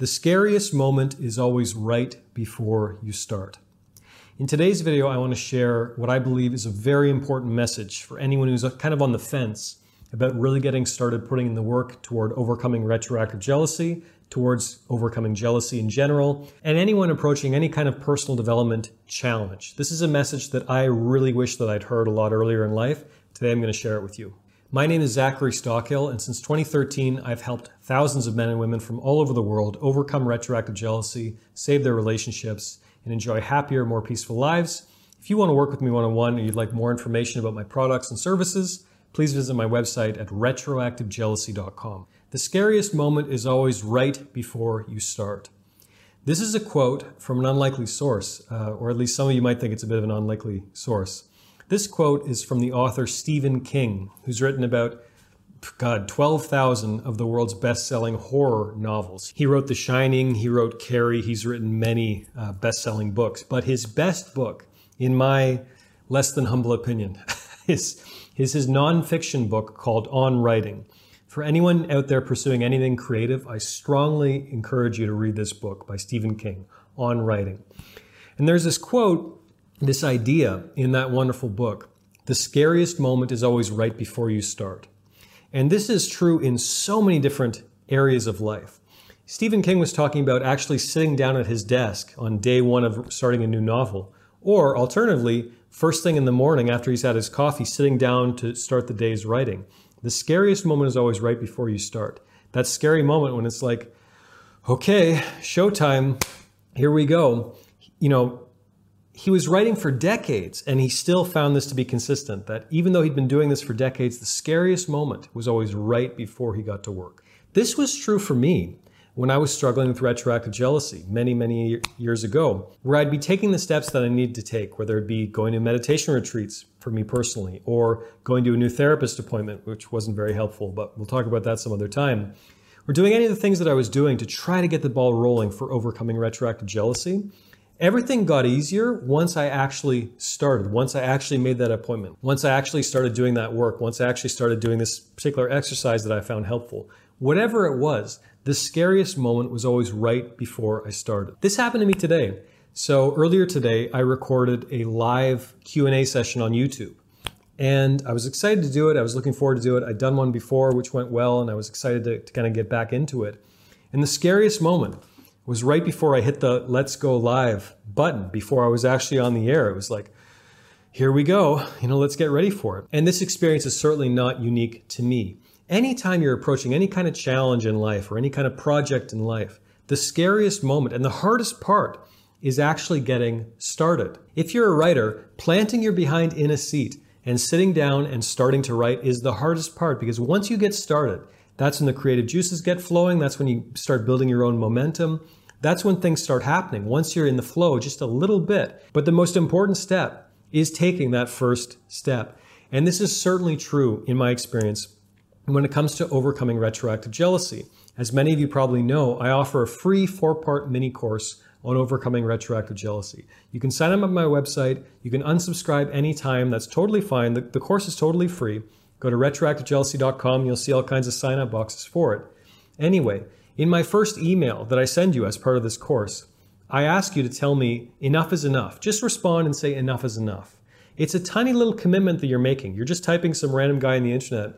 The scariest moment is always right before you start. In today's video, I want to share what I believe is a very important message for anyone who's uh, kind of on the fence about really getting started putting in the work toward overcoming retroactive jealousy, towards overcoming jealousy in general, and anyone approaching any kind of personal development challenge. This is a message that I really wish that I'd heard a lot earlier in life. Today I'm going to share it with you. My name is Zachary Stockill, and since 2013, I've helped thousands of men and women from all over the world overcome retroactive jealousy, save their relationships, and enjoy happier, more peaceful lives. If you want to work with me one on one or you'd like more information about my products and services, please visit my website at retroactivejealousy.com. The scariest moment is always right before you start. This is a quote from an unlikely source, uh, or at least some of you might think it's a bit of an unlikely source. This quote is from the author Stephen King, who's written about, God, 12,000 of the world's best selling horror novels. He wrote The Shining, he wrote Carrie, he's written many uh, best selling books. But his best book, in my less than humble opinion, is, is his nonfiction book called On Writing. For anyone out there pursuing anything creative, I strongly encourage you to read this book by Stephen King, On Writing. And there's this quote this idea in that wonderful book. The scariest moment is always right before you start. And this is true in so many different areas of life. Stephen King was talking about actually sitting down at his desk on day one of starting a new novel, or alternatively, first thing in the morning after he's had his coffee, sitting down to start the day's writing. The scariest moment is always right before you start. That scary moment when it's like, okay, showtime, here we go. You know, he was writing for decades and he still found this to be consistent that even though he'd been doing this for decades, the scariest moment was always right before he got to work. This was true for me when I was struggling with retroactive jealousy many, many years ago, where I'd be taking the steps that I needed to take, whether it be going to meditation retreats for me personally, or going to a new therapist appointment, which wasn't very helpful, but we'll talk about that some other time, or doing any of the things that I was doing to try to get the ball rolling for overcoming retroactive jealousy. Everything got easier once I actually started, once I actually made that appointment, once I actually started doing that work, once I actually started doing this particular exercise that I found helpful. Whatever it was, the scariest moment was always right before I started. This happened to me today. So earlier today, I recorded a live Q&A session on YouTube. And I was excited to do it. I was looking forward to do it. I'd done one before, which went well, and I was excited to, to kind of get back into it. And the scariest moment was right before I hit the let's go live button, before I was actually on the air. It was like, here we go, you know, let's get ready for it. And this experience is certainly not unique to me. Anytime you're approaching any kind of challenge in life or any kind of project in life, the scariest moment and the hardest part is actually getting started. If you're a writer, planting your behind in a seat and sitting down and starting to write is the hardest part because once you get started, that's when the creative juices get flowing. That's when you start building your own momentum. That's when things start happening. Once you're in the flow, just a little bit. But the most important step is taking that first step. And this is certainly true in my experience when it comes to overcoming retroactive jealousy. As many of you probably know, I offer a free four part mini course on overcoming retroactive jealousy. You can sign up on my website. You can unsubscribe anytime. That's totally fine. The, the course is totally free. Go to retroactivejealousy.com. You'll see all kinds of sign up boxes for it. Anyway, in my first email that I send you as part of this course, I ask you to tell me enough is enough. Just respond and say enough is enough. It's a tiny little commitment that you're making. You're just typing some random guy on the internet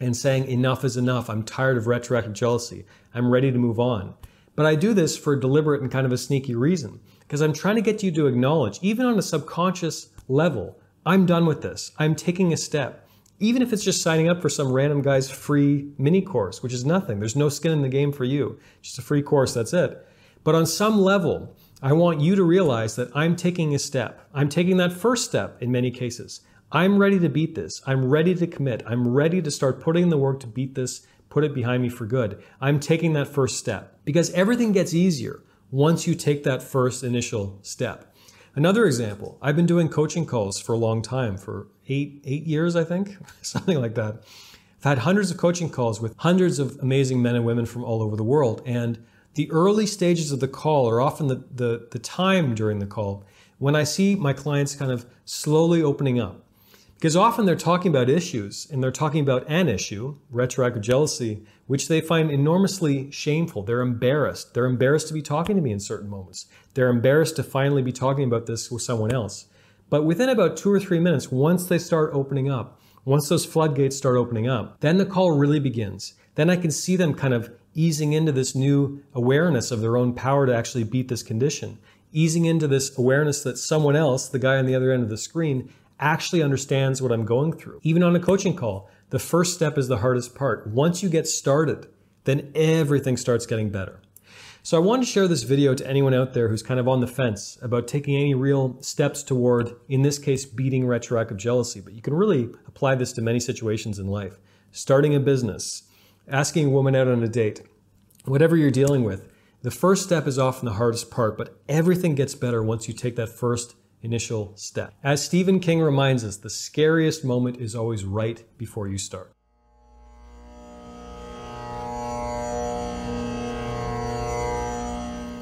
and saying enough is enough. I'm tired of retroactive jealousy. I'm ready to move on. But I do this for a deliberate and kind of a sneaky reason because I'm trying to get you to acknowledge, even on a subconscious level, I'm done with this. I'm taking a step even if it's just signing up for some random guy's free mini course, which is nothing. There's no skin in the game for you. Just a free course, that's it. But on some level, I want you to realize that I'm taking a step. I'm taking that first step in many cases. I'm ready to beat this. I'm ready to commit. I'm ready to start putting in the work to beat this, put it behind me for good. I'm taking that first step because everything gets easier once you take that first initial step. Another example, I've been doing coaching calls for a long time, for eight, eight years, I think, something like that. I've had hundreds of coaching calls with hundreds of amazing men and women from all over the world. And the early stages of the call are often the, the, the time during the call when I see my clients kind of slowly opening up. Because often they're talking about issues and they're talking about an issue, retroactive jealousy, which they find enormously shameful. They're embarrassed. They're embarrassed to be talking to me in certain moments. They're embarrassed to finally be talking about this with someone else. But within about two or three minutes, once they start opening up, once those floodgates start opening up, then the call really begins. Then I can see them kind of easing into this new awareness of their own power to actually beat this condition, easing into this awareness that someone else, the guy on the other end of the screen, actually understands what I'm going through. Even on a coaching call, the first step is the hardest part. Once you get started, then everything starts getting better. So I wanted to share this video to anyone out there who's kind of on the fence about taking any real steps toward, in this case, beating retroactive jealousy. But you can really apply this to many situations in life. Starting a business, asking a woman out on a date, whatever you're dealing with, the first step is often the hardest part, but everything gets better once you take that first initial step. As Stephen King reminds us, the scariest moment is always right before you start.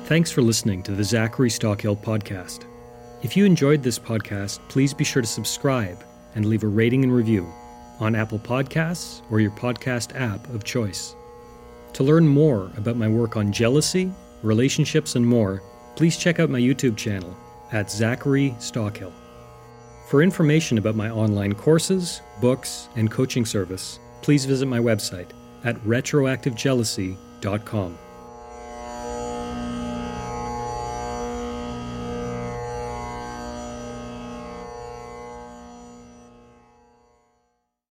Thanks for listening to the Zachary Stockill podcast. If you enjoyed this podcast, please be sure to subscribe and leave a rating and review on Apple Podcasts or your podcast app of choice. To learn more about my work on jealousy, relationships, and more, please check out my YouTube channel at Zachary Stockill. For information about my online courses, books, and coaching service, please visit my website at retroactivejealousy.com.